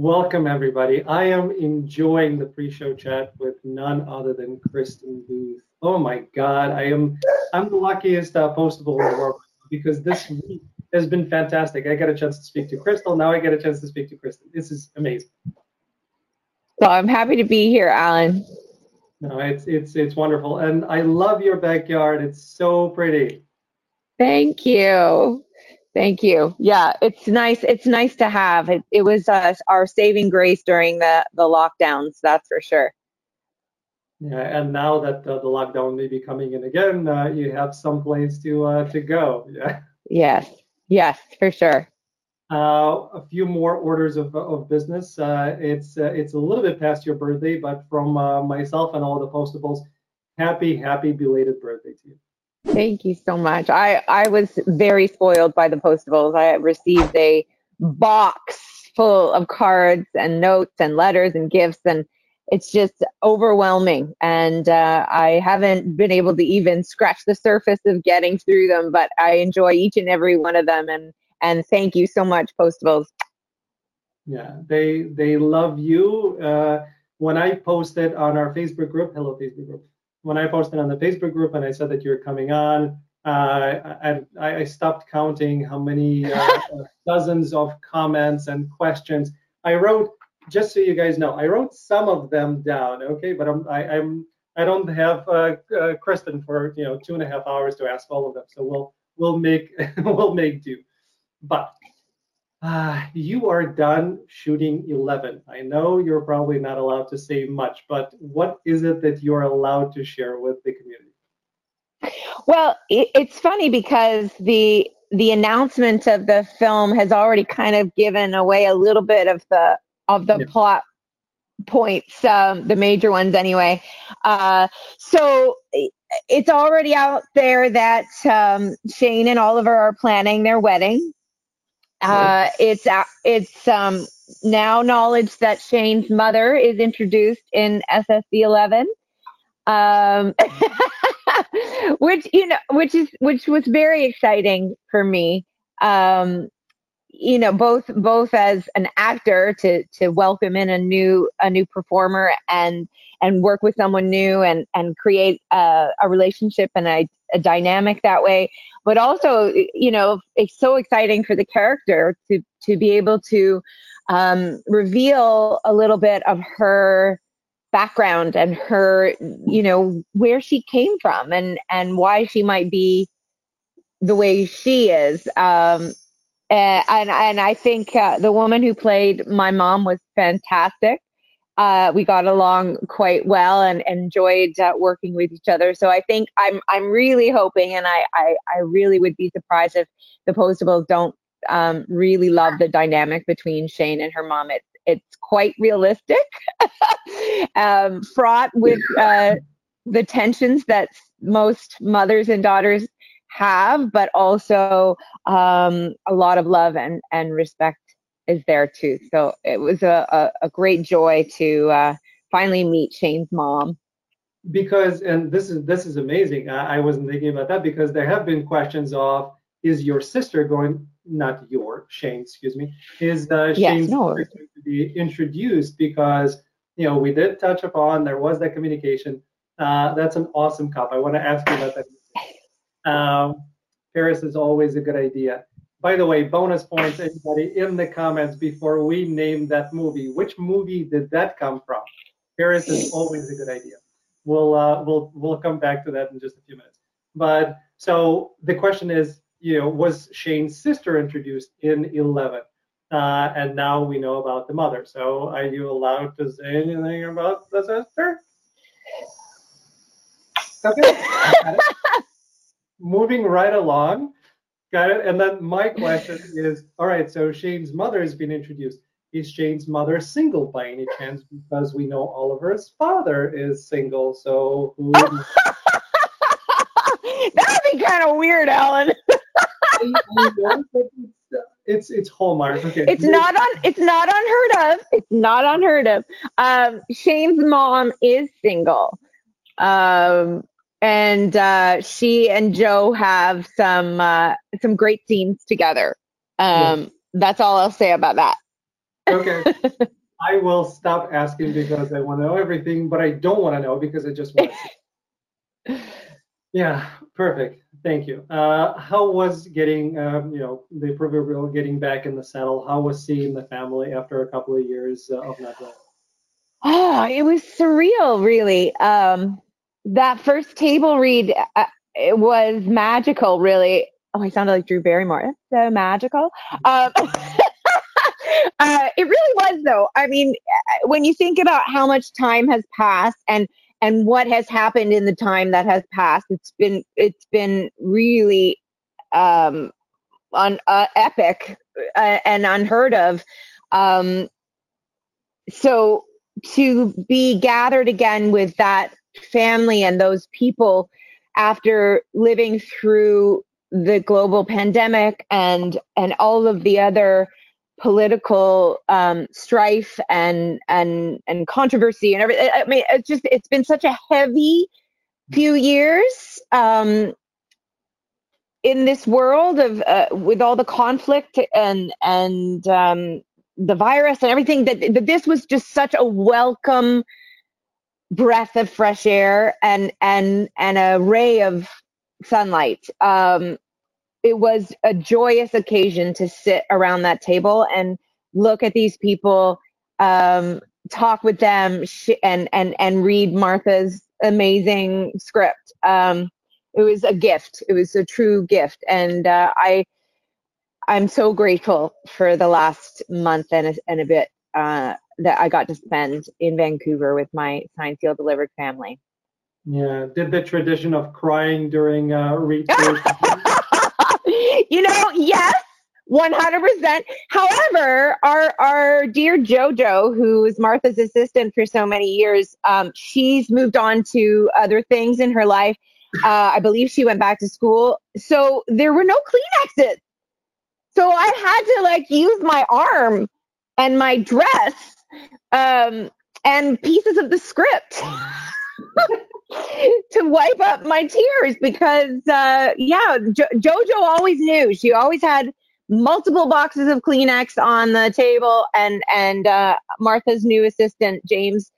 Welcome, everybody. I am enjoying the pre-show chat with none other than Kristin Booth. Oh my God, I am I'm the luckiest uh, postable in the world because this week has been fantastic. I got a chance to speak to Crystal. Now I get a chance to speak to Kristin. This is amazing. Well, I'm happy to be here, Alan. No, it's it's it's wonderful, and I love your backyard. It's so pretty. Thank you. Thank you. Yeah, it's nice. It's nice to have. It, it was uh, our saving grace during the the lockdowns. That's for sure. Yeah, and now that uh, the lockdown may be coming in again, uh, you have some place to uh, to go. Yeah. Yes. Yes, for sure. Uh, a few more orders of, of business. Uh, it's uh, it's a little bit past your birthday, but from myself and all the postables, happy happy belated birthday to you. Thank you so much. I, I was very spoiled by the Postables. I received a box full of cards and notes and letters and gifts, and it's just overwhelming. And uh, I haven't been able to even scratch the surface of getting through them, but I enjoy each and every one of them. And and thank you so much, Postables. Yeah, they they love you. Uh, when I posted on our Facebook group, hello Facebook group when I posted on the Facebook group and I said that you're coming on, uh, I, I, stopped counting how many uh, dozens of comments and questions I wrote. Just so you guys know, I wrote some of them down. Okay, but I'm I, I'm I don't have uh, uh, Kristin for you know two and a half hours to ask all of them. So we'll we'll make we'll make do. But uh, you are done shooting 11. I know you're probably not allowed to say much, but what is it that you're allowed to share with the community? Well, it's funny because the the announcement of the film has already kind of given away a little bit of the of the yeah. plot points, um, the major ones anyway. Uh, so it's already out there that um, Shane and Oliver are planning their wedding. Uh, it's uh, it's um, now knowledge that Shane's mother is introduced in SSD 11, um, which you know, which is which was very exciting for me. Um, you know, both both as an actor to to welcome in a new a new performer and and work with someone new and and create a, a relationship and a, a dynamic that way but also you know it's so exciting for the character to to be able to um, reveal a little bit of her background and her you know where she came from and and why she might be the way she is. Um, and and I think uh, the woman who played my mom was fantastic uh, we got along quite well and, enjoyed uh, working with each other. So I think I'm I'm really hoping, and I I, I really would be surprised if the Postables don't um, really love the dynamic between Shane and her mom. It's it's quite realistic, um, fraught with uh, the tensions that most mothers and daughters have, but also um, a lot of love and and respect is there too. So it was a, a, a great joy to uh, finally meet Shane's mom. Because and this is this is amazing. I, I wasn't thinking about that because there have been questions of is your sister going not your Shane, excuse me, is uh, Shane's yes, no. going to be introduced because you know we did touch upon there was that communication. Uh, that's an awesome cup. I want to ask you about that. Um, Paris is always a good idea. By the way, bonus points, anybody in the comments before we name that movie. Which movie did that come from? Paris is always a good idea. We'll uh, we'll we'll come back to that in just a few minutes. But so the question is, you know, was Shane's sister introduced in 11? Uh, and now we know about the mother. So are you allowed to say anything about the sister? Okay. Moving right along. Got it. And then my question is, all right, so Shane's mother has been introduced. Is Shane's mother single by any chance? Because we know Oliver's father is single. So who? That'd be kind of weird, Alan. it's it's Hallmark. Okay. It's not on. It's not unheard of. It's not unheard of. Um, Shane's mom is single. Um, and uh, she and Joe have some uh, some great scenes together. Um, That's all I'll say about that. okay. I will stop asking because I want to know everything, but I don't want to know because I just want to. yeah, perfect. Thank you. Uh, how was getting, um, you know, the proverbial getting back in the saddle? How was seeing the family after a couple of years uh, of not driving? Oh, it was surreal, really. Um, that first table read, uh, it was magical, really. Oh, I sounded like Drew Barrymore. So magical. Um, uh, it really was, though. I mean, when you think about how much time has passed and and what has happened in the time that has passed, it's been it's been really um, un, uh, epic uh, and unheard of. Um, so to be gathered again with that family and those people after living through the global pandemic and and all of the other political um, strife and and and controversy and everything. I mean, it's just it's been such a heavy few years um, in this world of uh, with all the conflict and and um, the virus and everything. That, that this was just such a welcome breath of fresh air and and and a ray of sunlight. Um, it was a joyous occasion to sit around that table and look at these people, um, talk with them, sh- and and and read Martha's amazing script. Um, it was a gift. It was a true gift, and uh, I I'm so grateful for the last month and a, and a bit uh, that I got to spend in Vancouver with my Signed Sealed Delivered family. Yeah, did the tradition of crying during uh, read you know, yes, 100%. However, our, our dear JoJo, who is Martha's assistant for so many years, um, she's moved on to other things in her life. Uh, I believe she went back to school. So there were no Kleenexes. So I had to like use my arm and my dress um, and pieces of the script. to wipe up my tears because uh, yeah jo- jojo always knew she always had multiple boxes of kleenex on the table and and uh, martha's new assistant james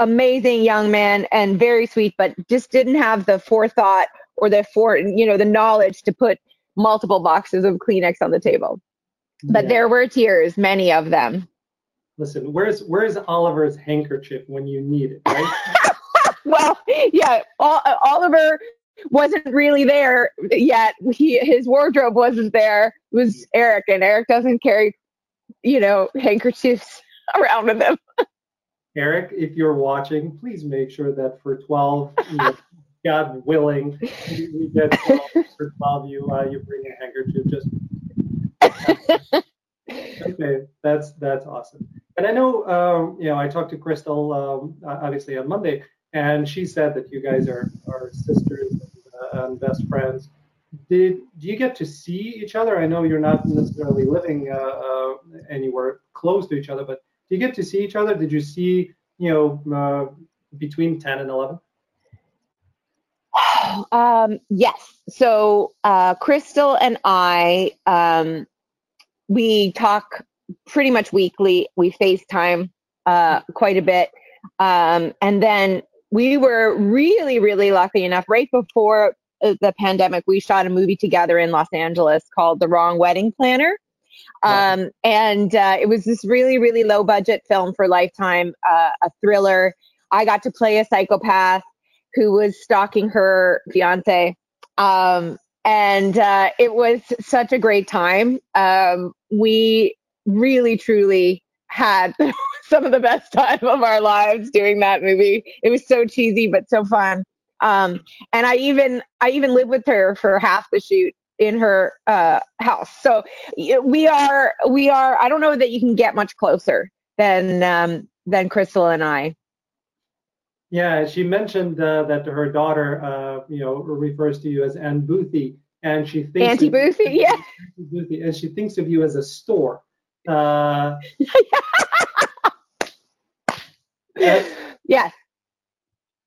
amazing young man and very sweet but just didn't have the forethought or the for you know the knowledge to put multiple boxes of kleenex on the table but yeah. there were tears many of them listen where's where's oliver's handkerchief when you need it right well, yeah, Oliver wasn't really there yet. He his wardrobe wasn't there. It was Eric, and Eric doesn't carry, you know, handkerchiefs around with him. Eric, if you're watching, please make sure that for 12, you know, God willing, we get 12, for 12 you uh, you bring a handkerchief. Just okay, that's that's awesome. And I know, um, you know, I talked to Crystal um, obviously on Monday, and she said that you guys are are sisters and, uh, and best friends. Did do you get to see each other? I know you're not necessarily living uh, uh, anywhere close to each other, but do you get to see each other? Did you see you know uh, between ten and eleven? Um, yes. So uh, Crystal and I, um, we talk pretty much weekly. We FaceTime uh, quite a bit. Um, and then we were really, really lucky enough right before uh, the pandemic, we shot a movie together in Los Angeles called The Wrong Wedding Planner. Um, and uh, it was this really, really low budget film for Lifetime, uh, a thriller. I got to play a psychopath who was stalking her fiance. Um, and uh, it was such a great time. Um, we really, truly had some of the best time of our lives doing that movie. It was so cheesy but so fun. Um, and I even I even lived with her for half the shoot in her uh, house. So we are we are. I don't know that you can get much closer than um, than Crystal and I. Yeah, she mentioned uh, that her daughter, uh, you know, refers to you as Auntie Boothie, and she thinks Auntie Boothie, yeah, Boothie, and she thinks of you as a store. Uh, yes.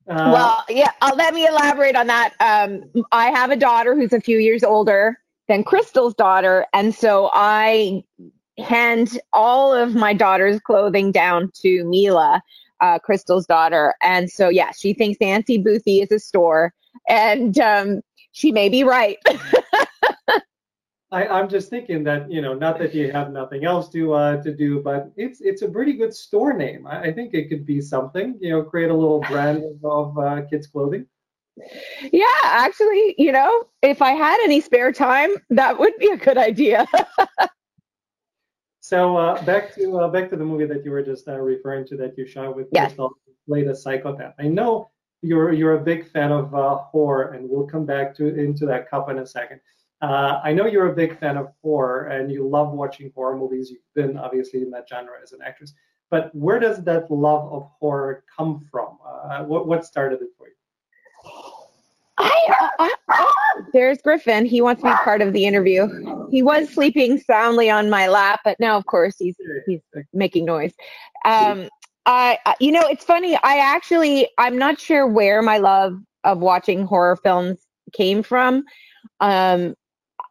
Uh, well, yeah. Uh, let me elaborate on that. Um, I have a daughter who's a few years older than Crystal's daughter, and so I hand all of my daughter's clothing down to Mila, uh, Crystal's daughter. And so, yeah, she thinks Auntie Boothie is a store, and um, she may be right. I, am just thinking that you know, not that you have nothing else to uh, to do, but it's it's a pretty good store name. I, I think it could be something. You know, create a little brand of, uh, kids clothing. Yeah, actually, you know, if I had any spare time, that would be a good idea. so uh, back to uh, back to the movie that you were just uh, referring to that you shot with yes. Played a psychopath. I know you're you're a big fan of uh, horror, and we'll come back to into that cup in a second. Uh, I know you're a big fan of horror and you love watching horror movies. You've been obviously in that genre as an actress. But where does that love of horror come from? Uh, what, what started it for you? I, uh, uh, there's Griffin. He wants to be part of the interview. He was sleeping soundly on my lap, but now, of course, he's he's making noise. Um, I, you know, it's funny. I actually, I'm not sure where my love of watching horror films came from. Um,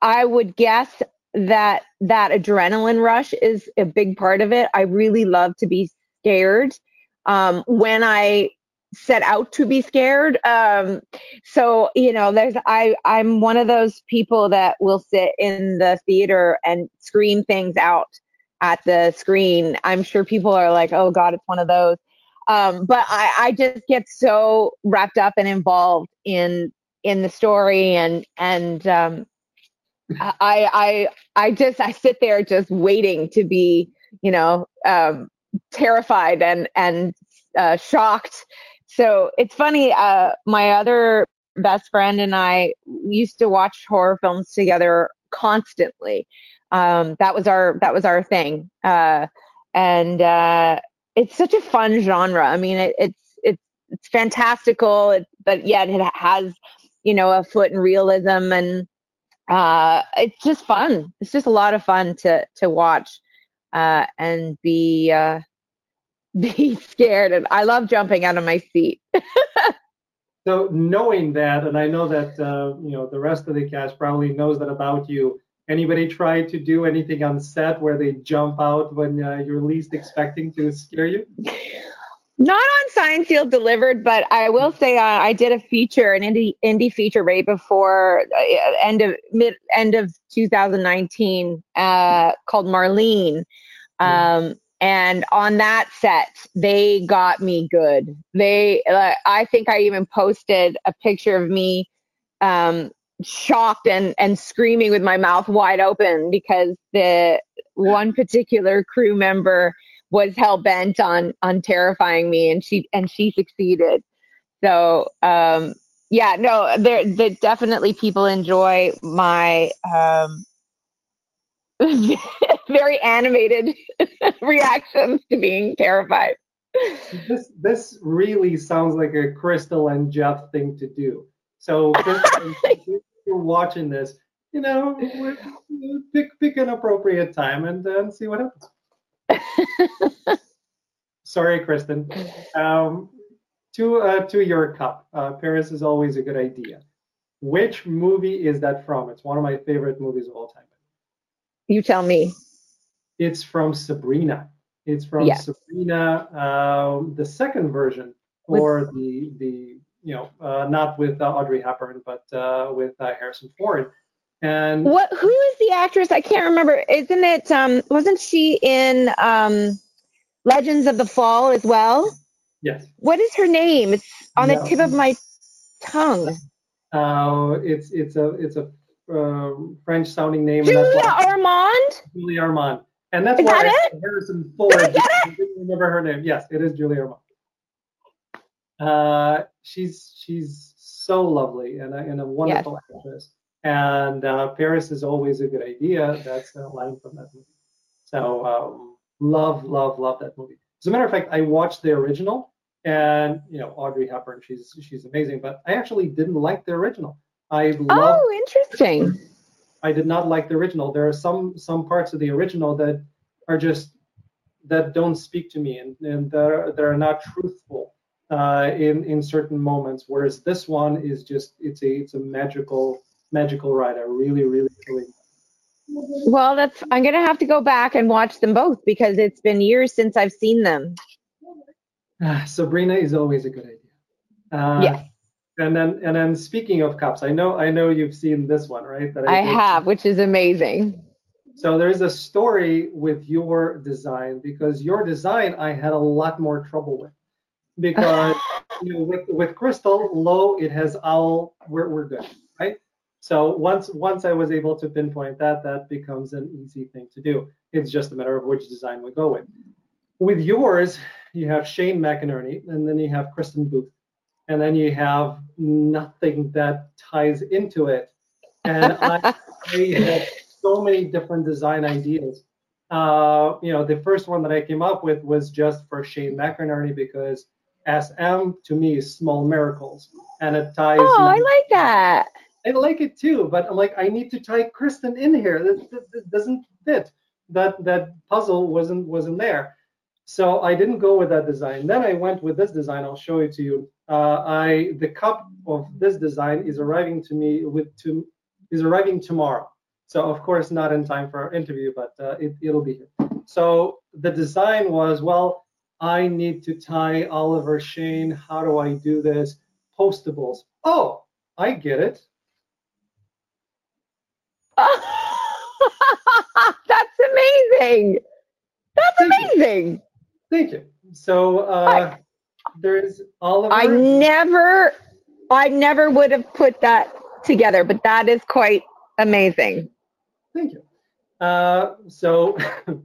I would guess that that adrenaline rush is a big part of it. I really love to be scared. Um, when I set out to be scared. Um, so you know, there's I I'm one of those people that will sit in the theater and scream things out at the screen. I'm sure people are like, oh God, it's one of those. Um, but I, I just get so wrapped up and involved in in the story and and um, I I I just I sit there just waiting to be you know um, terrified and and uh, shocked. So it's funny. Uh, my other best friend and I used to watch horror films together constantly. Um, that was our that was our thing, uh, and uh, it's such a fun genre. I mean, it, it's it's it's fantastical, it, but yet it has you know a foot in realism and uh, it's just fun. It's just a lot of fun to to watch uh, and be uh, be scared. And I love jumping out of my seat. so knowing that, and I know that uh, you know the rest of the cast probably knows that about you. Anybody try to do anything on set where they jump out when uh, you're least expecting to scare you? Not on Signed Sealed Delivered, but I will say uh, I did a feature, an indie indie feature right before uh, end of mid end of 2019 uh, called Marlene. Um, and on that set, they got me good. They, I think I even posted a picture of me um, shocked and and screaming with my mouth wide open because the one particular crew member was hell bent on on terrifying me, and she and she succeeded. So um, yeah, no, there, there definitely people enjoy my um, very animated reactions to being terrified. This this really sounds like a Crystal and Geoff thing to do. So if you're watching this, you know, pick pick an appropriate time and, and see what happens. Sorry, Kristin. Um, to uh, to your cup. Uh, Paris is always a good idea. Which movie is that from? It's one of my favorite movies of all time. You tell me. It's from Sabrina. It's from yes. Sabrina, uh, the second version, or with, the the you know uh, not with uh, Audrey Hepburn, but uh, with uh, Harrison Ford. And what? Who is the actress? I can't remember. Isn't it? Um, wasn't she in um, Legends of the Fall as well? Yes. What is her name? It's on the tip of my tongue. Uh, it's it's a it's a uh, French sounding name. Julia Ormond. Julia Ormond, and that's is why that Harrison Ford. Did I get it? didn't remember her name. Yes, it is Julia Ormond. Uh, she's she's so lovely and a, and a wonderful yes. actress. And uh, Paris is always a good idea. That's a line from that movie. So um, love, love, love that movie. As a matter of fact, I watched the original, and you know Audrey Hepburn, she's she's amazing. But I actually didn't like the original. I love, oh, interesting. I did not like the original. There are some some parts of the original that are just that don't speak to me and, and that, are, that are not truthful uh, in in certain moments. Whereas this one is just it's a it's a magical magical ride. I really, really, really. Well, that's I'm gonna have to go back and watch them both because it's been years since I've seen them. Uh, Sabrina is always a good idea. Uh, yes. And then and then speaking of cups, I know I know you've seen this one, right? That I, I have, which is amazing. So there's a story with your design because your design I had a lot more trouble with. Because you know, with with Crystal Lowe it has owl we're we're good right? So once once I was able to pinpoint that that becomes an easy thing to do. It's just a matter of which design we go with. With yours you have Shane McInerney and then you have Kristin Booth and then you have nothing that ties into it and I, I have so many different design ideas uh, you know, the first one that I came up with was just for Shane McInerney because SM to me is small miracles, and it ties. Oh, I like that. I like it too, but I'm like, I need to tie Kristin in here. This, this, this doesn't fit. That that puzzle wasn't wasn't there. So I didn't go with that design. Then I went with this design. I'll show it to you. Uh, I the cup of this design is arriving to me with to is arriving tomorrow. So of course not in time for our interview, but uh, it, it'll be here. So the design was well I need to tie Oliver Shane. How do I do this? Postables. Oh, I get it. That's amazing. That's Thank amazing. You. Thank you. So uh, there's Oliver. I never, I never would have put that together, but that is quite amazing. Thank you. Uh, so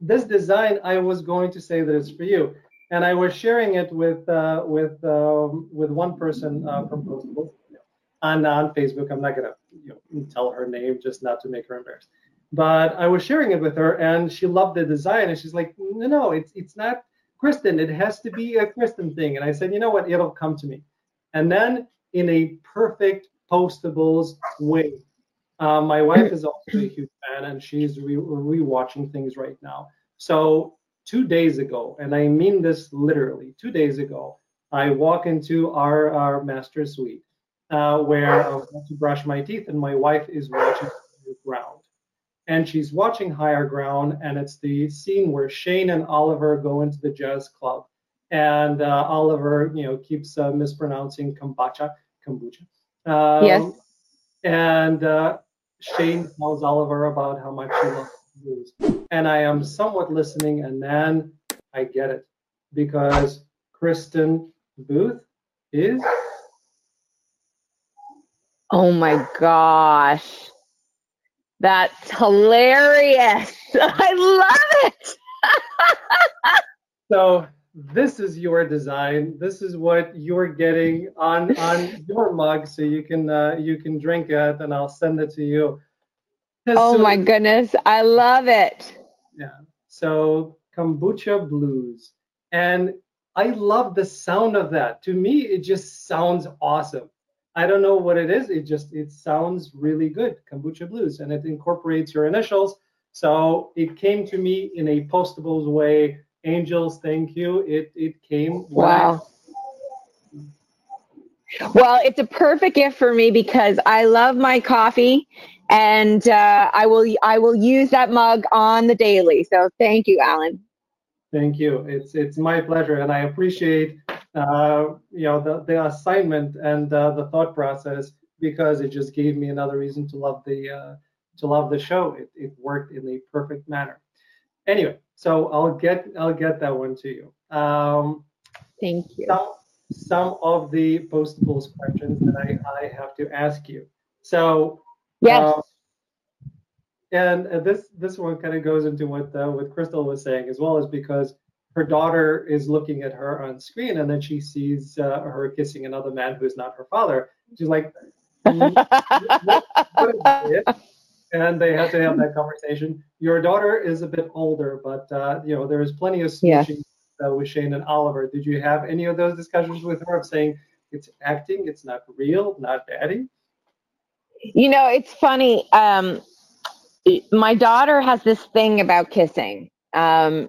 this design, I was going to say that it's for you, and I was sharing it with uh, with um, with one person uh, from Postables on on Facebook. I'm not gonna you know, tell her name just not to make her embarrassed. But I was sharing it with her, and she loved the design, and she's like, no, no, it's it's not Kristin. It has to be a Kristin thing. And I said, you know what? It'll come to me. And then in a perfect Postables way, uh, my wife is also a huge fan, and she's re- rewatching things right now. So two days ago, and I mean this literally, two days ago, I walk into our, our master suite uh, where I about to brush my teeth, and my wife is watching Ground. And she's watching Higher Ground, and it's the scene where Shane and Oliver go into the jazz club, and uh, Oliver, you know, keeps uh, mispronouncing kombucha, kombucha. Um, yes. And uh, Shane tells Oliver about how much he loves blues. And I am somewhat listening, and then I get it because Kristin Booth is. Oh my gosh. That's hilarious. I love it. so this is your design. This is what you're getting on on your mug, so you can uh, you can drink it, and I'll send it to you. Oh my goodness, I love it. Yeah. So kombucha blues, and I love the sound of that. To me, it just sounds awesome. I don't know what it is. It just it sounds really good, kombucha blues, and it incorporates your initials. So it came to me in a postables way Angels, thank you. It it came. Wow. Well, it's a perfect gift for me because I love my coffee, and uh, I will I will use that mug on the daily. So thank you, Alan. Thank you. It's it's my pleasure, and I appreciate uh, you know the the assignment and uh, the thought process because it just gave me another reason to love the uh, to love the show. It it worked in a perfect manner. Anyway, so I'll get I'll get that one to you. Um, Thank you. Some, some of the post postables questions that I, I have to ask you. So yes. Uh, and this this one kind of goes into what uh, what Crystal was saying as well, is because her daughter is looking at her on screen and then she sees uh, her kissing another man who is not her father. She's like, what, what and they have to have that conversation. Your daughter is a bit older, but uh, you know there is plenty of switching yeah. uh, with Shane and Oliver. Did you have any of those discussions with her of saying it's acting, it's not real, not daddy? You know, it's funny. Um, my daughter has this thing about kissing. Um,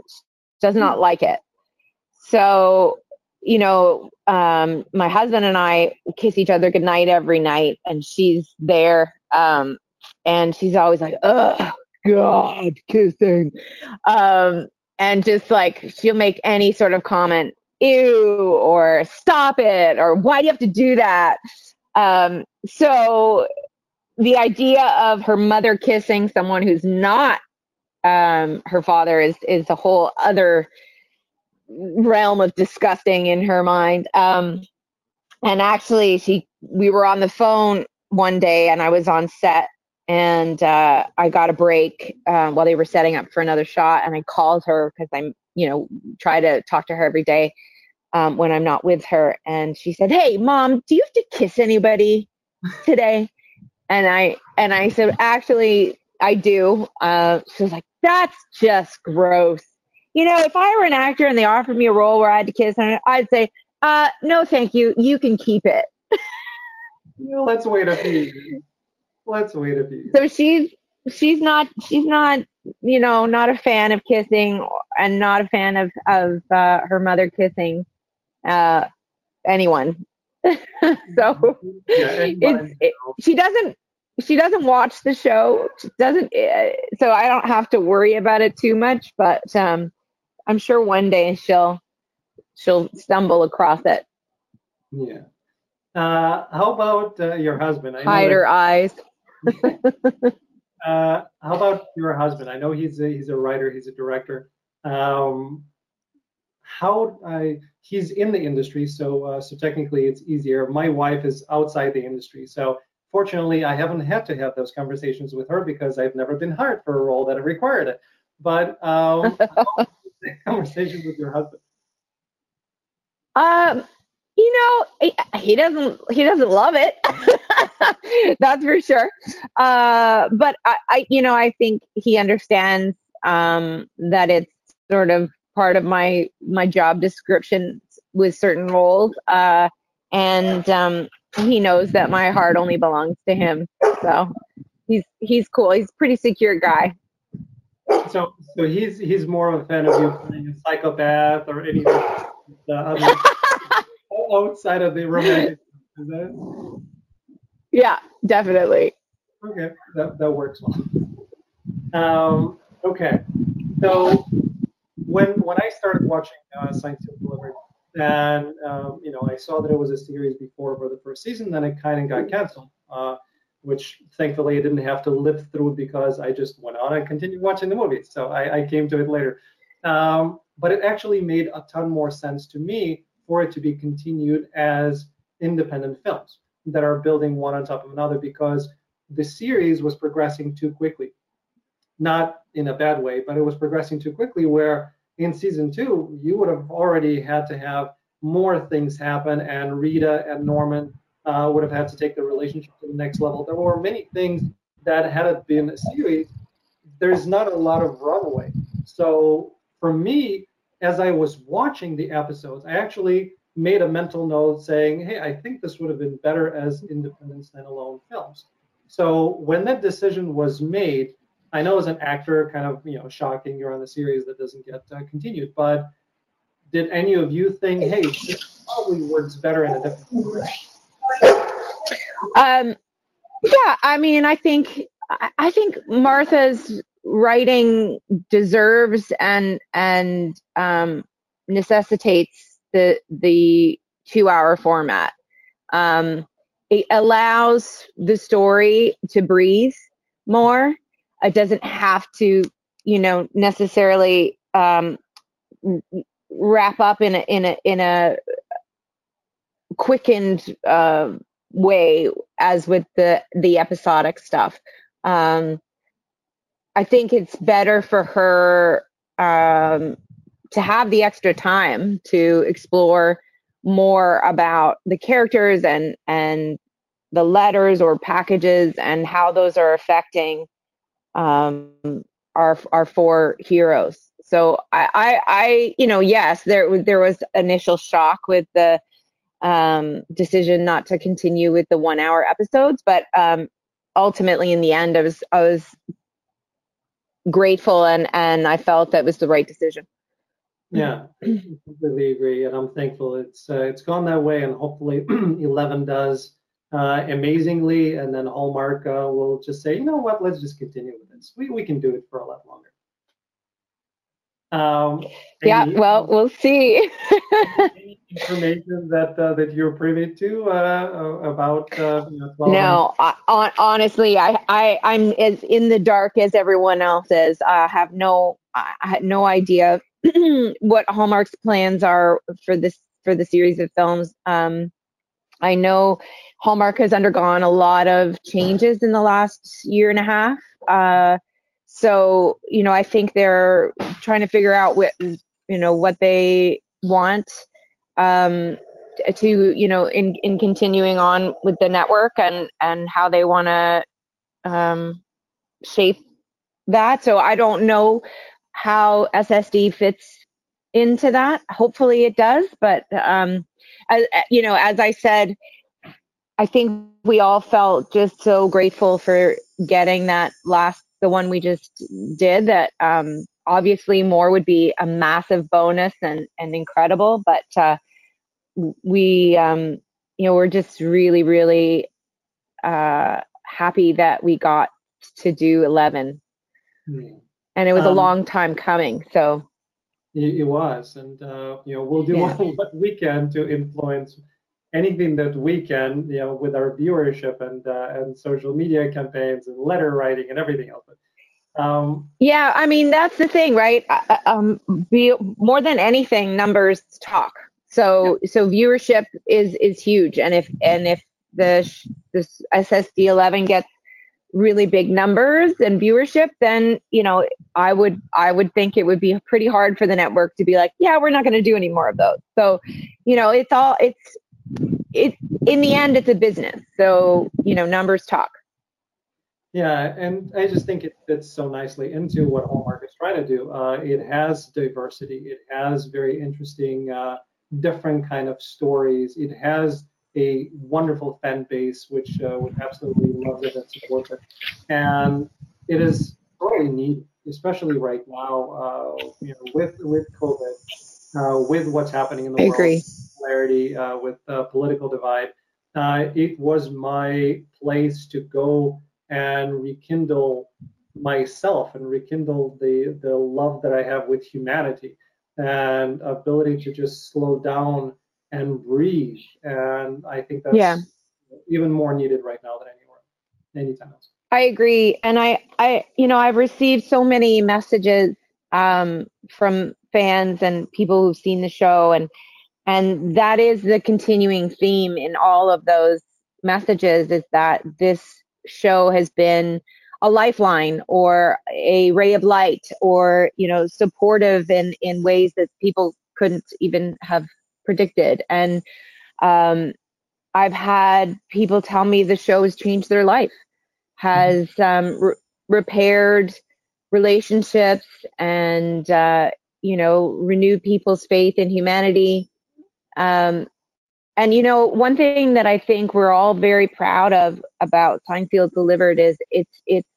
does not hmm. like it. So, you know, um, my husband and I kiss each other goodnight every night, and she's there um, and she's always like, oh, God, kissing. Um, and just like she'll make any sort of comment, ew, or stop it, or why do you have to do that? Um, so the idea of her mother kissing someone who's not um, her father is is a whole other realm of disgusting in her mind. Um, and actually, she we were on the phone one day, and I was on set, and uh, I got a break uh, while they were setting up for another shot, and I called her because I'm you know try to talk to her every day um, when I'm not with her, and she said, "Hey, mom, do you have to kiss anybody today?" and I and I said, "Actually, I do." Uh, she was like, "That's just gross." You know, if I were an actor and they offered me a role where I had to kiss, I'd say, uh, no, thank you. You can keep it. let's wait a few. Let's wait a few. So she's she's not she's not you know not a fan of kissing and not a fan of of uh, her mother kissing uh, anyone. so yeah, it, she doesn't she doesn't watch the show. She doesn't uh, so I don't have to worry about it too much. But um, I'm sure one day she'll she'll stumble across it. Yeah. Uh, how about uh, your husband? I Hide her eyes. uh, how about your husband? I know he's a, he's a writer, he's a director. Um, how I he's in the industry, so uh, so technically it's easier. My wife is outside the industry, so fortunately I haven't had to have those conversations with her because I've never been hired for a role that required it. But um, conversations with your husband? Um, you know, he, he doesn't he doesn't love it. That's for sure. Uh, but I, I, you know, I think he understands um, that it's sort of part of my my job description with certain roles. Uh, and um, he knows that my heart only belongs to him. So he's he's cool. He's a pretty secure guy. So so he's he's more of a fan of you playing a psychopath or anything the other outside of the romantic. Is that? Yeah, definitely. Okay, that that works well. Um, okay, so when when I started watching uh, Signed Sealed Delivered, and um, you know, I saw that it was a series before for the first season, then it kind of got canceled. Uh, which thankfully I didn't have to live through because I just went on and continued watching the movies. So I, I came to it later. Um, but it actually made a ton more sense to me for it to be continued as independent films that are building one on top of another because the series was progressing too quickly. Not in a bad way, but it was progressing too quickly where in season two, you would have already had to have more things happen, and Rita and Norman uh, would have had to take the relationship to the next level. There were many things that had it been a series, there's not a lot of runway. So for me, as I was watching the episodes, I actually made a mental note saying, hey, I think this would have been better as independent standalone films. So when that decision was made, I know as an actor, kind of you know shocking you're on a series that doesn't get uh, continued, but did any of you think, hey, this probably works better in a different way? Um, yeah, I mean, I think I think Martha's writing deserves and and um, necessitates the the two hour format. Um, it allows the story to breathe more. It doesn't have to, you know, necessarily um, wrap up in a in a in a quickened uh, way as with the the episodic stuff. Um, I think it's better for her um, to have the extra time to explore more about the characters and and the letters or packages and how those are affecting um, our our four heroes. So I, I, I, you know, yes, there there was initial shock with the um, decision not to continue with the one hour episodes, but um, ultimately in the end, I was I was grateful and and I felt that was the right decision. Yeah, I completely agree, and I'm thankful it's uh, it's gone that way, and hopefully Eleven does uh, amazingly, and then Hallmark uh, will just say, you know what, let's just continue with this. We, we can do it for a lot longer. Um, yeah, well, we'll see. any information that uh, that you're privy to uh, about? Uh, you know, no, I, honestly, I, I I'm as in the dark as everyone else is. I have no I had no idea what Hallmark's plans are for this for the series of films. Um, I know Hallmark has undergone a lot of changes in the last year and a half. Uh, so, you know, I think they're trying to figure out what, you know, what they want um, to, you know, in, in continuing on with the network and, and how they want to um, shape that. So I don't know how SSD fits into that. Hopefully it does, but um, as, you know, as I said, I think we all felt just so grateful for getting that last, the one we just did. That um, obviously more would be a massive bonus and and incredible, but uh, we, um, you know, we're just really, really uh, happy that we got to do 11. Mm. And it was um, a long time coming. So it, was, and uh, you know, we'll do yeah. what we can to influence anything that we can, you know, with our viewership and uh, and social media campaigns and letter writing and everything else. Um, yeah, I mean that's the thing, right? Uh, uh, um, be, more than anything, numbers talk. So yeah. so viewership is is huge, and if and if the this SSD 11 gets really big numbers and viewership, then you know I would I would think it would be pretty hard for the network to be like, yeah, we're not going to do any more of those. So, you know, it's all it's it in the end it's a business. So you know numbers talk. Yeah and i just think it fits so nicely into what hallmark is trying to do. Uh, it has diversity. It has very interesting uh, different kind of stories. It has a wonderful fan base which uh, would absolutely love it and support it. And it is really needed especially right now uh, you know with with covid uh, with what's happening in the I world. agree popularity, uh, with the political divide, uh, it was my place to go and rekindle myself and rekindle the the love that I have with humanity and ability to just slow down and breathe. And I think that's yeah. even more needed right now than anywhere, anytime else. I agree, and I, I, you know, I've received so many messages um, from fans and people who've seen the show, and and that is the continuing theme in all of those messages is that this show has been a lifeline or a ray of light or you know supportive in in ways that people couldn't even have predicted. And um, i've had people tell me the show has changed their life has um, re- repaired relationships and uh, you know renewed people's faith in humanity um, and you know, one thing that I think we're all very proud of about Sealed Delivered is it's it's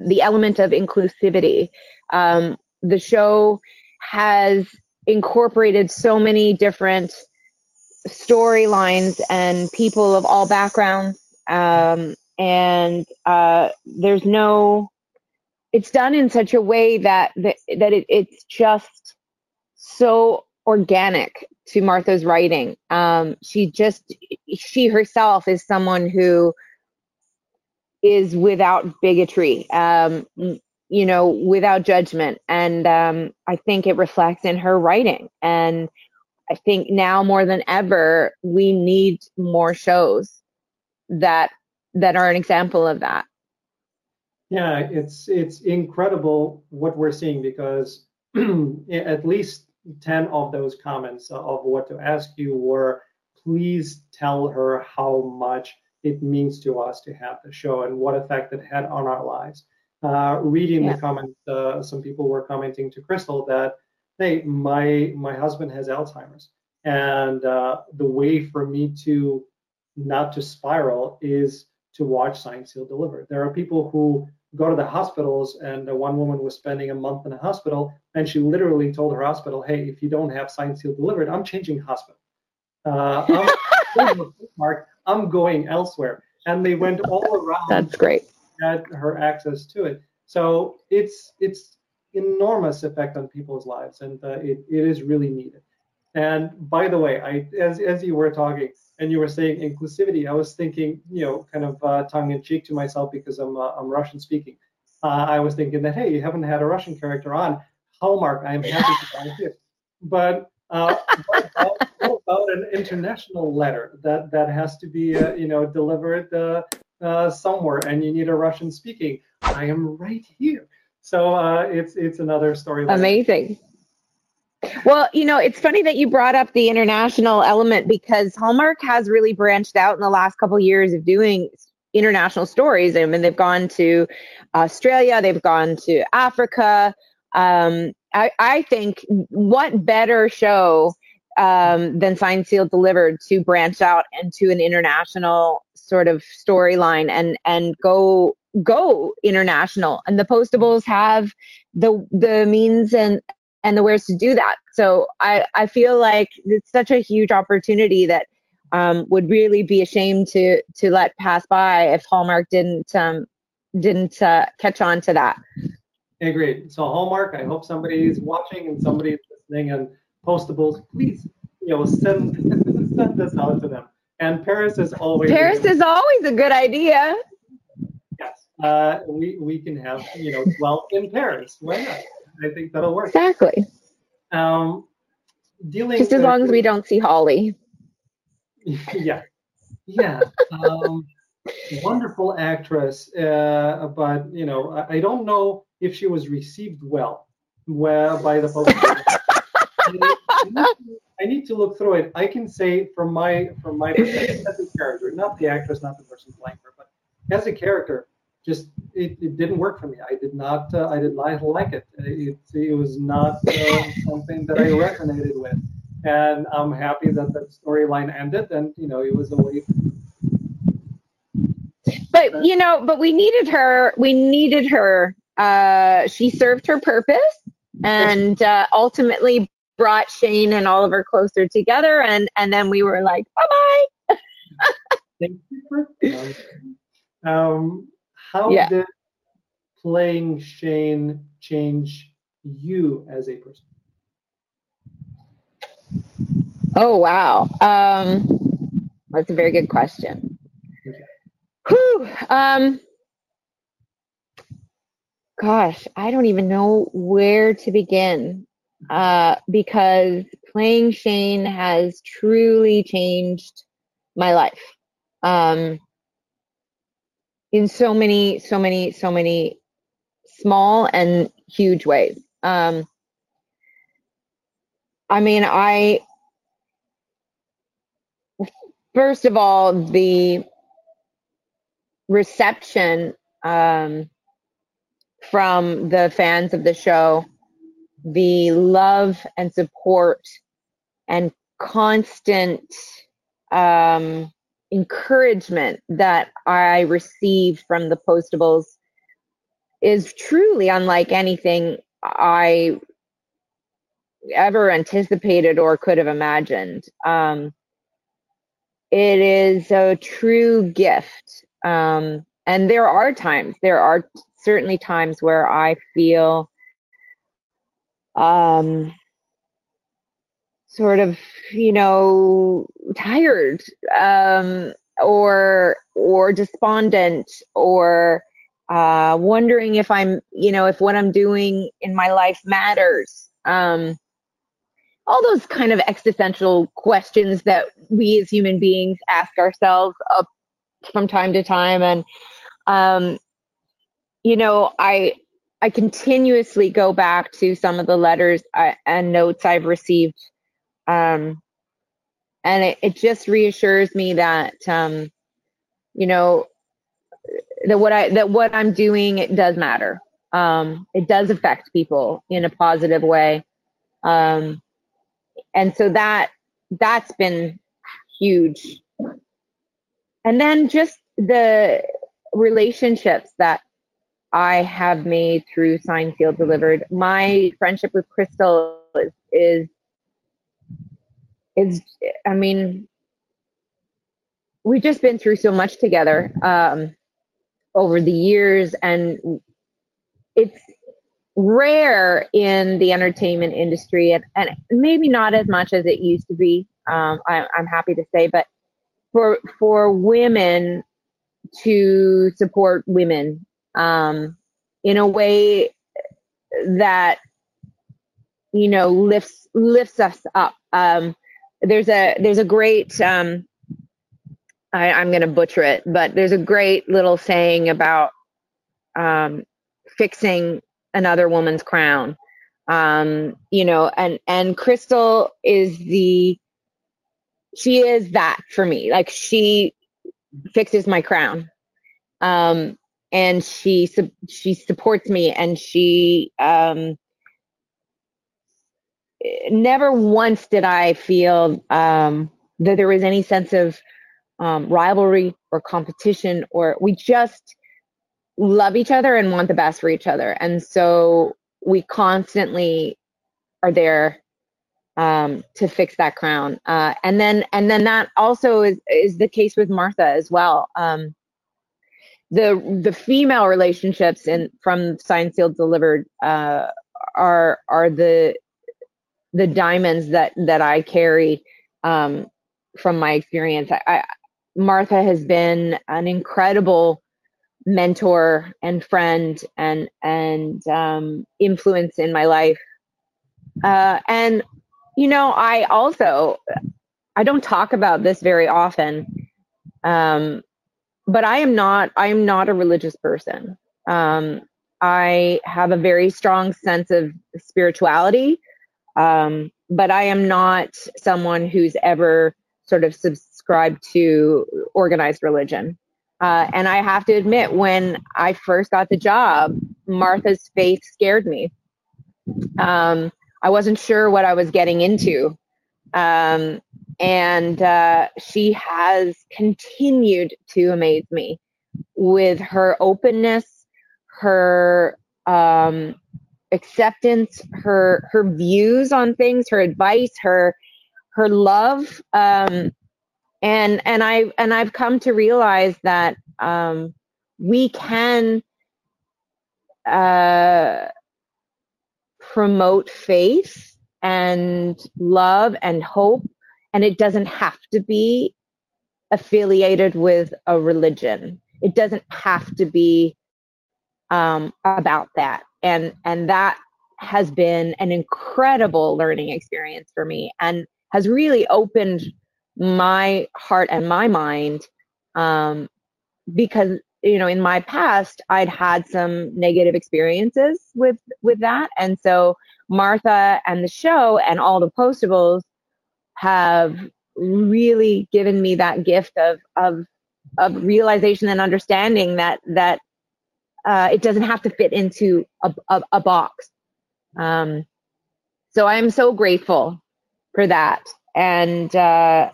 the element of inclusivity. Um, the show has incorporated so many different storylines and people of all backgrounds, um, and uh, there's no. It's done in such a way that that, that it, it's just so organic to Martha's writing. Um, she just, she herself is someone who is without bigotry, um, you know, without judgment. And um, I think it reflects in her writing. And I think now more than ever, we need more shows that that are an example of that. Yeah, it's it's incredible what we're seeing because at least 10 of those comments of what to ask you were please tell her how much it means to us to have the show and what effect it had on our lives. Uh, reading yeah. the comments, uh, some people were commenting to Crystal that, hey, my my husband has Alzheimer's, and uh, the way for me to not to spiral is to watch Signed Sealed Delivered. There are people who go to the hospitals, and one woman was spending a month in a hospital, and she literally told her hospital, "Hey, if you don't have Signed Sealed Delivered, I'm changing hospital. Uh, I'm, I'm going elsewhere. And they went all around. That's great. Had her access to it. So it's it's enormous effect on people's lives, and uh, it, it is really needed. And by the way, I as as you were talking and you were saying inclusivity, I was thinking, you know, kind of uh, tongue in cheek to myself because I'm uh, I'm Russian speaking. Uh, I was thinking that hey, you haven't had a Russian character on Hallmark. I am happy to find it. But uh, what, about, about, an international letter that that has to be uh, you know delivered uh, somewhere, and you need a Russian speaking? I am right here. So it's it's another story. Amazing. Well, you know, it's funny that you brought up the international element because Hallmark has really branched out in the last couple of years of doing international stories. I mean, they've gone to Australia, they've gone to Africa. Um, I, I, think what better show um, than Signed Sealed Delivered to branch out into an international sort of storyline and and go go international. And the Postables have the the means and and the wares to do that. So I, I feel like it's such a huge opportunity that um, would really be ashamed to to let pass by if Hallmark didn't um, didn't uh, catch on to that. Agreed. So Hallmark, I hope somebody is watching and somebody is listening and postables, please, you know, send send this out to them. And Paris is always Paris is always a good idea. Yes. Uh, we we can have you know well in Paris. Why not? I think that'll work. Exactly. Um, dealing just as long as we don't see Holly. yeah, yeah. Um, wonderful actress, uh, but you know, I, I, don't know if she was received well, well by the folks. I need to look through it. I can say from my from my perspective as a character, not the actress, not the person playing her, but as a character, just it, it didn't work for me. I did not uh, I did not like it. It, it was not uh, something that I resonated with, and I'm happy that the storyline ended. And you know, it was a way. But you know, but we needed her. We needed her. Uh, she served her purpose, and uh, ultimately brought Shane and Oliver closer together. And and then we were like, bye bye. Thank you. Um, how yeah. did playing Shane change you as a person? Oh wow, um, that's a very good question. Okay. Whew, um, gosh, I don't even know where to begin uh, because playing Shane has truly changed my life. Um, in so many, so many, so many small and huge ways. Um, I mean, I, first of all, the reception um, from the fans of the show, the love and support and constant um, encouragement that I received from the postables is truly unlike anything I ever anticipated or could have imagined. Um, it is a true gift. Um, and there are times, there are certainly times where I feel um, sort of you know tired um, or or despondent or uh, wondering if i'm you know if what i'm doing in my life matters. Um, all those kind of existential questions that we as human beings ask ourselves up from time to time. And um, you know i i continuously go back to some of the letters uh, and notes i've received um, and it, it just reassures me that, um, you know, that what I, that what I'm doing, it does matter. Um, it does affect people in a positive way. Um, and so that, that's been huge. And then just the relationships that I have made through Sign Sealed Delivered. My friendship with Crystal is, is it's i mean we've just been through so much together um, over the years, and it's rare in the entertainment industry, and, and maybe not as much as it used to be. Um, I, I'm happy to say, but for for women to support women um, in a way that you know lifts lifts us up. Um, there's a there's a great um, I, I'm going to butcher it, but there's a great little saying about um, fixing another woman's crown. Um, you know, and and Crystal is the she is that for me. Like she fixes my crown. Um, and she she supports me and she um never once did I feel um that there was any sense of um, rivalry or competition or we just love each other and want the best for each other and so we constantly are there um, to fix that crown. Uh, and then and then that also is is the case with Martha as well. Um, the the female relationships in from Signed Sealed Delivered uh, are are the the diamonds that that I carry um, from my experience. I, I, Martha has been an incredible mentor and friend and and um, influence in my life. Uh, and you know, I also I don't talk about this very often, um, but I am not I am not a religious person. Um, I have a very strong sense of spirituality, um, but I am not someone who's ever sort of subscribed to organized religion. Uh, and I have to admit, when I first got the job, Martha's faith scared me. Um, I wasn't sure what I was getting into. Um, and uh, she has continued to amaze me with her openness, her um, acceptance, her her views on things, her advice, her her love. Um, and and I and I've come to realize that um, we can uh, promote faith and love and hope. And it doesn't have to be affiliated with a religion. It doesn't have to be um, about that. And and that has been an incredible learning experience for me and has really opened my heart and my mind um, because you know in my past i'd had some negative experiences with with that. And so martha and the show and all the postables have really given me that gift of of of realization and understanding that that uh, it doesn't have to fit into a, a, a box. Um, so i'm so grateful for that. And uh,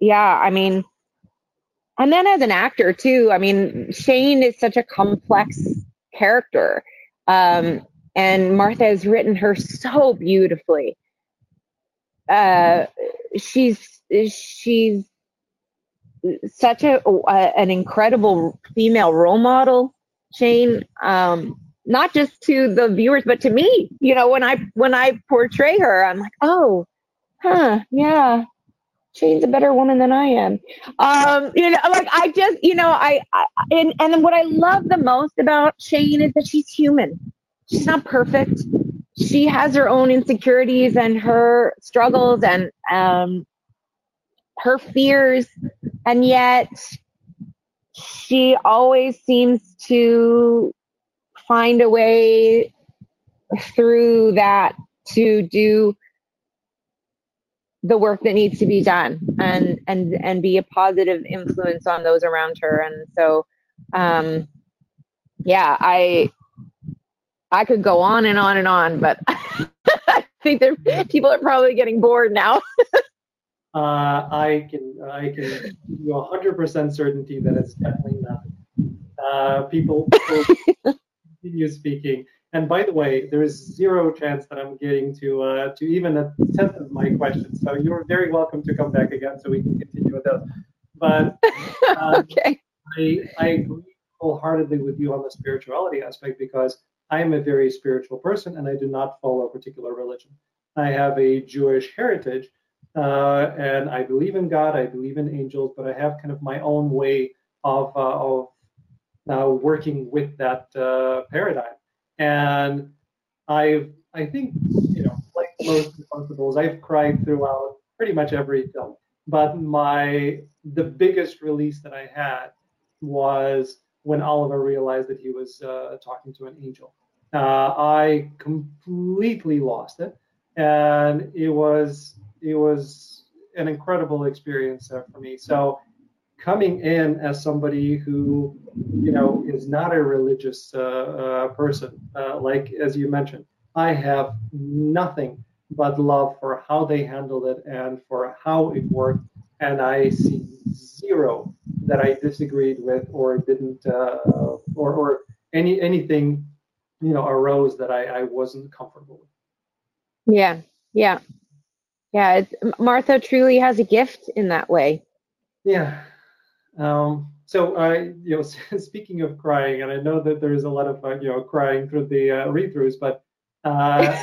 yeah i mean and then as an actor too i mean shane is such a complex character. Um, and martha has written her so beautifully. Uh, she's she's such a, a, an incredible female role model shane um, not just to the viewers but to me you know when i when i portray her i'm like oh huh yeah Shane's a better woman than I am. Um, you know, like I just, you know, I, I and and what I love the most about Shane is that she's human. She's not perfect. She has her own insecurities and her struggles and um, her fears, and yet she always seems to find a way through that to do the work that needs to be done and and and be a positive influence on those around her. And so um yeah i i could go on and on and on but i think that people are probably getting bored now uh, i can i can give you 100% certainty that it's definitely not uh, people will continue speaking and by the way, there is zero chance that I'm getting to uh, to even a tenth of my questions. So you're very welcome to come back again so we can continue with those. But um, okay. I, I agree wholeheartedly with you on the spirituality aspect because I am a very spiritual person and I do not follow a particular religion. I have a Jewish heritage uh, and I believe in God, I believe in angels, but I have kind of my own way of, uh, of uh, working with that uh, paradigm. And I I think you know like most Uncomfortables, I've cried throughout pretty much every film. But my the biggest release that I had was when Oliver realized that he was uh, talking to an angel. Uh, I completely lost it, and it was it was an incredible experience uh, for me. So coming in as somebody who you know is not a religious uh, uh, person, uh, like as you mentioned, I have nothing but love for how they handled it and for how it worked, and I see zero that I disagreed with or didn't uh, or or any anything you know arose that I, I wasn't comfortable with. Yeah, yeah, yeah. Martha truly has a gift in that way. Yeah, um, so, uh, you know, speaking of crying, and I know that there is a lot of uh, you know crying through the uh, read-throughs, but uh,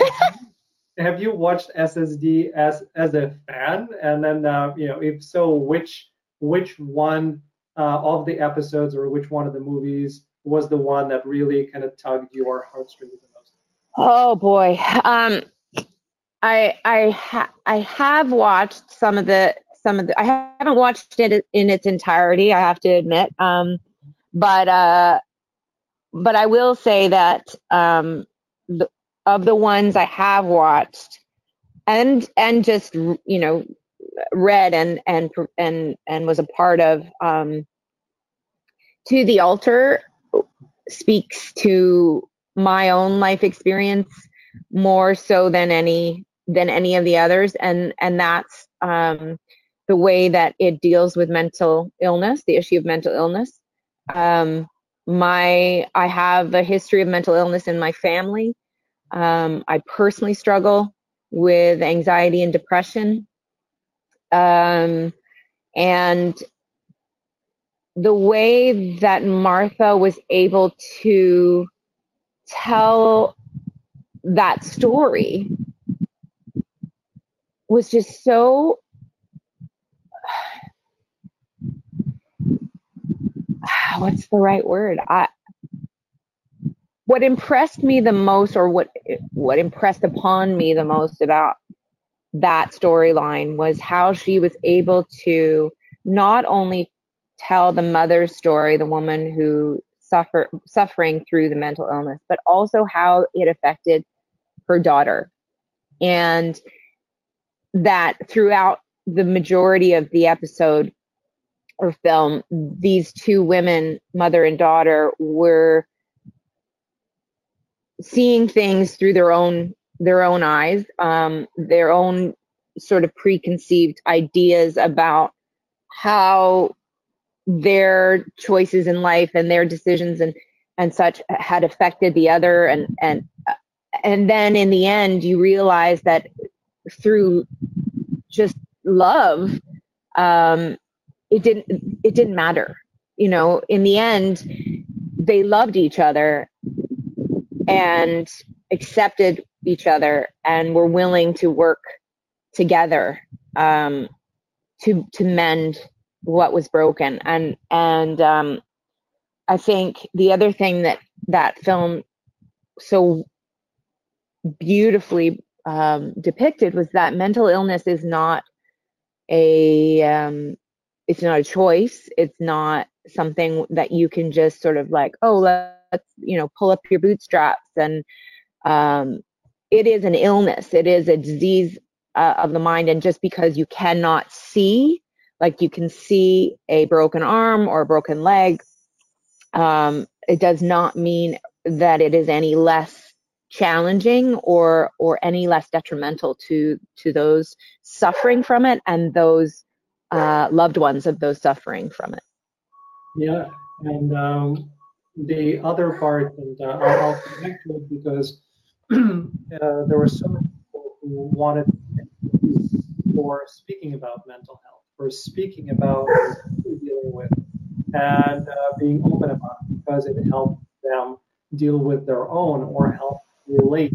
have you watched SSD as as a fan? And then, uh, you know, if so, which which one uh, of the episodes or which one of the movies was the one that really kind of tugged your heartstrings the most? Oh boy, um, I I ha- I have watched some of the some of the I haven't watched it in its entirety, I have to admit. Um, but uh, but I will say that um, the, of the ones I have watched and and just you know read and and and and was a part of um, to the altar speaks to my own life experience more so than any than any of the others and and that's um the way that it deals with mental illness, the issue of mental illness. Um, my I have a history of mental illness in my family. Um, I personally struggle with anxiety and depression. Um, and the way that Martha was able to tell that story was just so what's the right word? I what impressed me the most or what what impressed upon me the most about that storyline was how she was able to not only tell the mother's story, the woman who suffer suffering through the mental illness, but also how it affected her daughter. And that throughout the majority of the episode, or film, these two women, mother and daughter, were seeing things through their own their own eyes, um, their own sort of preconceived ideas about how their choices in life and their decisions and and such had affected the other. And and and then in the end you realize that through just love um, it didn't it didn't matter. You know in the end they loved each other and accepted each other and were willing to work together um, to to mend what was broken. And and um, I think the other thing that that film so beautifully um, depicted was that mental illness is not a um, it's not a choice. It's not something that you can just sort of like, oh, let's, you know, pull up your bootstraps. And um, it is an illness. It is a disease uh, of the mind. And just because you cannot see, like you can see a broken arm or a broken leg, um, it does not mean that it is any less challenging or or any less detrimental to to those suffering from it and those uh, loved ones of those suffering from it. Yeah, and um, the other part, and uh, I'll, connect to it because uh, there were so many people who wanted for speaking about mental health, for speaking about dealing with and uh, being open about it because it helped them deal with their own or help relate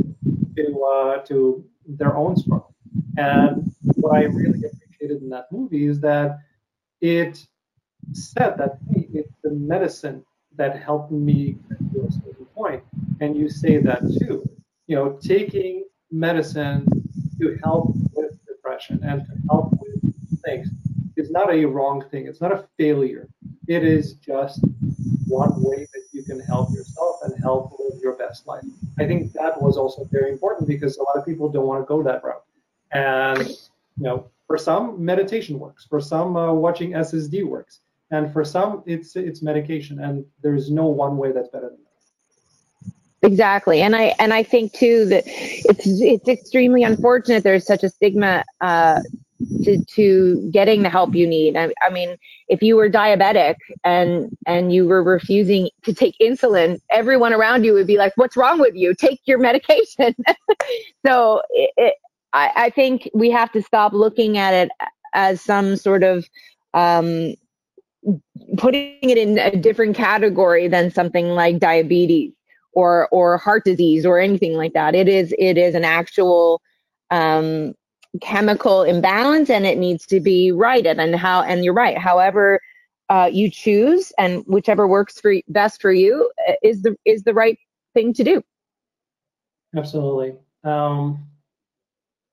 to uh, to their own struggle. And what I really appreciated in that movie is that it said that hey, it's the medicine that helped me to a certain point. And you say that too. You know, taking medicine to help with depression and to help with things is not a wrong thing. It's not a failure. It is just one way that you can help yourself and help your best life. I think that was also very important because a lot of people don't want to go that route. And you know, for some, meditation works. For some, uh, watching SSD works. And for some, it's it's medication. And there's no one way that's better than that. Exactly, and I and I think too that it's it's extremely unfortunate there's such a stigma uh, to to getting the help you need. I, I, mean, if you were diabetic and and you were refusing to take insulin, everyone around you would be like, "What's wrong with you? Take your medication." so it, it, I, I think we have to stop looking at it as some sort of um, putting it in a different category than something like diabetes or or heart disease or anything like that. It is it is an actual um, chemical imbalance and it needs to be righted. And how and you're right however uh, you choose and whichever works for best for you uh, is the is the right thing to do. Absolutely. Um,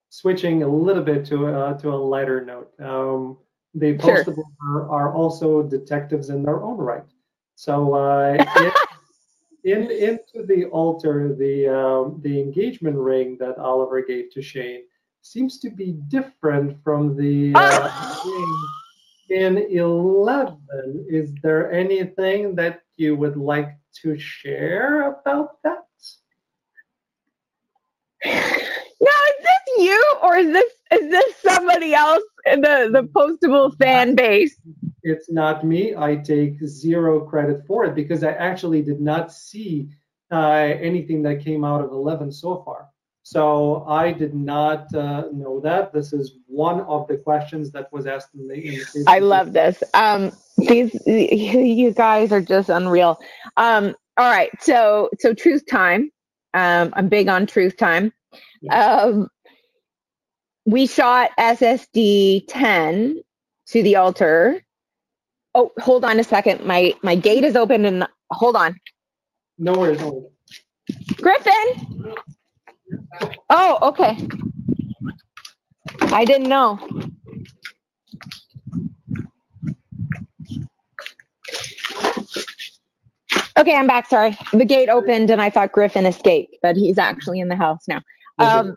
switching a little bit to uh, to a lighter note um, the post sure. are, are, also detectives in their own right. So uh, in, in into the altar the um, the engagement ring that oliver gave to shane seems to be different from the uh, in 11. Is there anything that you would like to share about that? Now, is this you or is this is this somebody else in the, the postable fan base? It's not me. I take zero credit for it because I actually did not see uh, anything that came out of 11 so far. So I did not uh, know that. This is one of the questions that was asked in the. In the I love this. Um, these you guys are just unreal. Um, all right, so so truth time. Um, I'm big on truth time. Um, we shot SSD 10 to the altar. Oh, hold on a second. My my gate is open and hold on. No worries. No worries. Griffin. Oh, okay. I didn't know. Okay, I'm back. Sorry. The gate opened and I thought Griffin escaped, but he's actually in the house now. Um,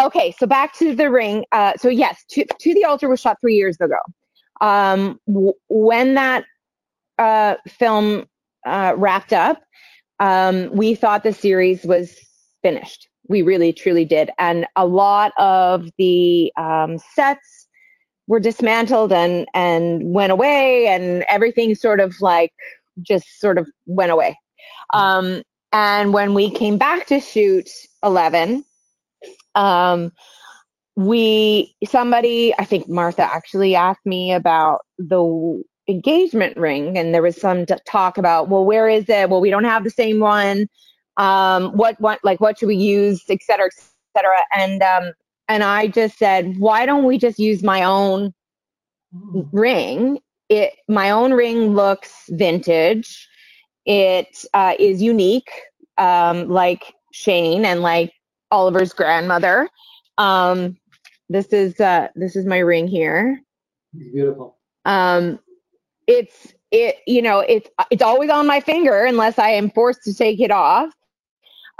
okay, so back to the ring. Uh, so, yes, to, to, the Altar was shot three years ago. Um, w- when that uh, film uh, wrapped up, um, we thought the series was finished. We really, truly did. And a lot of the um, sets were dismantled and, and went away, and everything sort of like just sort of went away. Um, and when we came back to shoot 11, um, we somebody i think martha actually asked me about the engagement ring and there was some talk about well where is it well we don't have the same one um, what what like what should we use, et cetera, et cetera. And um, and I just said, why don't we just use my own ring? It my own ring looks vintage. It uh, is unique, um, like Shane and like Oliver's grandmother. Um, this is uh, this is my ring here. It's Beautiful. Um, it's it you know it's it's always on my finger unless I am forced to take it off.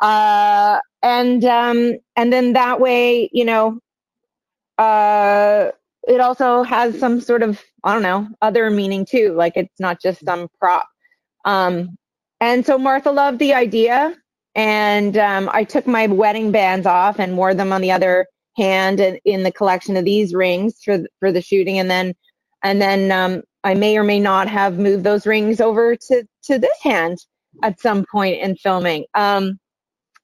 Uh, and um, and then that way, you know, uh, it also has some sort of I don't know other meaning too. Like it's not just some prop. Um, and so Martha loved the idea, and um, I took my wedding bands off and wore them on the other hand in the collection of these rings for for the shooting, and then and then um, I may or may not have moved those rings over to to this hand at some point in filming. Um,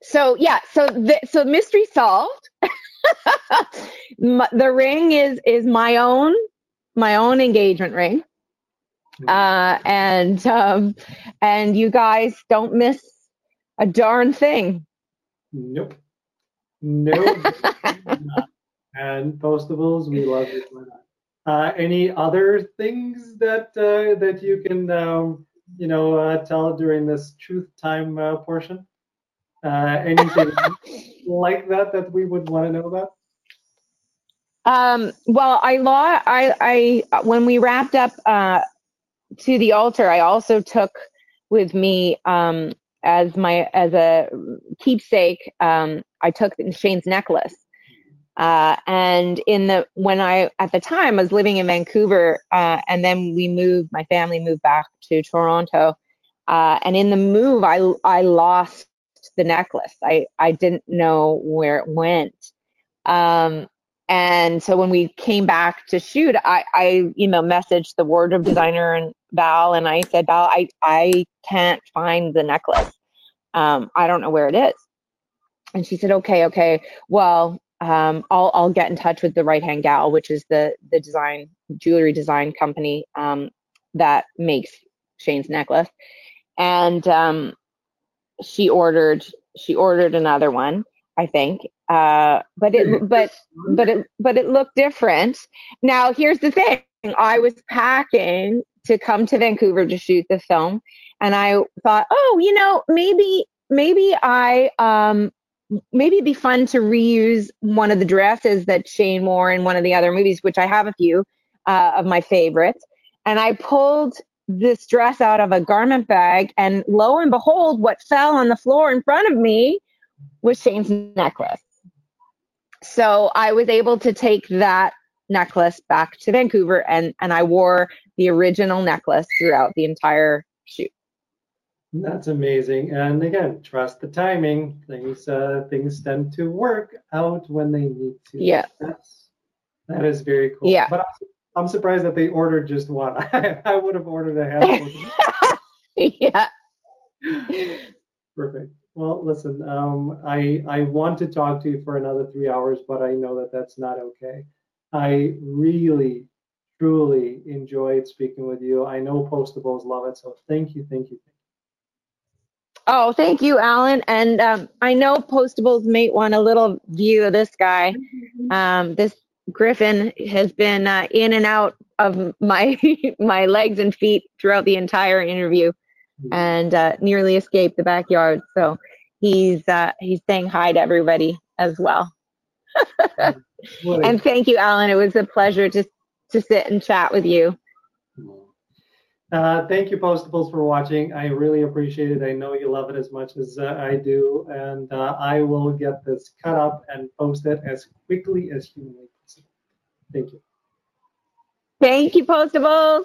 so yeah, so the, so mystery solved. the ring is is my own my own engagement ring. Hmm. Uh, and um, and you guys don't miss a darn thing. Nope. Nope. and postables, we love it. Uh, any other things that uh, that you can um, you know uh, tell during this truth time uh, portion? Uh, anything like that that we would want to know about? Um, well, I law I I when we wrapped up uh, to the altar, I also took with me um, as my as a keepsake. Um, I took Shane's necklace, uh, and in the when I at the time I was living in Vancouver, uh, and then we moved. My family moved back to Toronto, uh, and in the move, I I lost the necklace. I I didn't know where it went. Um, and so when we came back to shoot, I, I, you know, messaged the wardrobe designer and Val, and I said, Val, I, I can't find the necklace. Um, I don't know where it is. And she said, okay, okay. Well, um, I'll, I'll get in touch with the right hand gal, which is the, the design jewelry design company, um, that makes Shane's necklace. And, um, she ordered, she ordered another one, I think. Uh, but it, but, but it, but it looked different. Now, here's the thing. I was packing to come to Vancouver to shoot the film, and I thought, oh, you know, maybe, maybe I, um, maybe it'd be fun to reuse one of the dresses that Shane wore in one of the other movies, which I have a few uh, of my favorites. And I pulled this dress out of a garment bag, and lo and behold, what fell on the floor in front of me was Shane's necklace. So I was able to take that necklace back to Vancouver and, and I wore the original necklace throughout the entire shoot. That's amazing. And again, trust the timing. Things uh, things tend to work out when they need to. Yeah. That's, that is very cool. Yeah. But I'm, I'm surprised that they ordered just one. I would have ordered a handful. yeah. Perfect. Well, listen, um, I I want to talk to you for another three hours, but I know that that's not okay. I really, truly enjoyed speaking with you. I know Postables love it, so thank you, thank you. Oh, thank you, Alan. And um, I know Postables may want a little view of this guy. Um, this Griffin has been uh, in and out of my my legs and feet throughout the entire interview and uh, nearly escaped the backyard. So he's uh, he's saying hi to everybody as well. and thank you, Alan. It was a pleasure to to sit and chat with you. Uh, thank you, Postables, for watching. I really appreciate it. I know you love it as much as uh, I do, and uh, I will get this cut up and post it as quickly as humanly possible. Thank you. Thank you, Postables.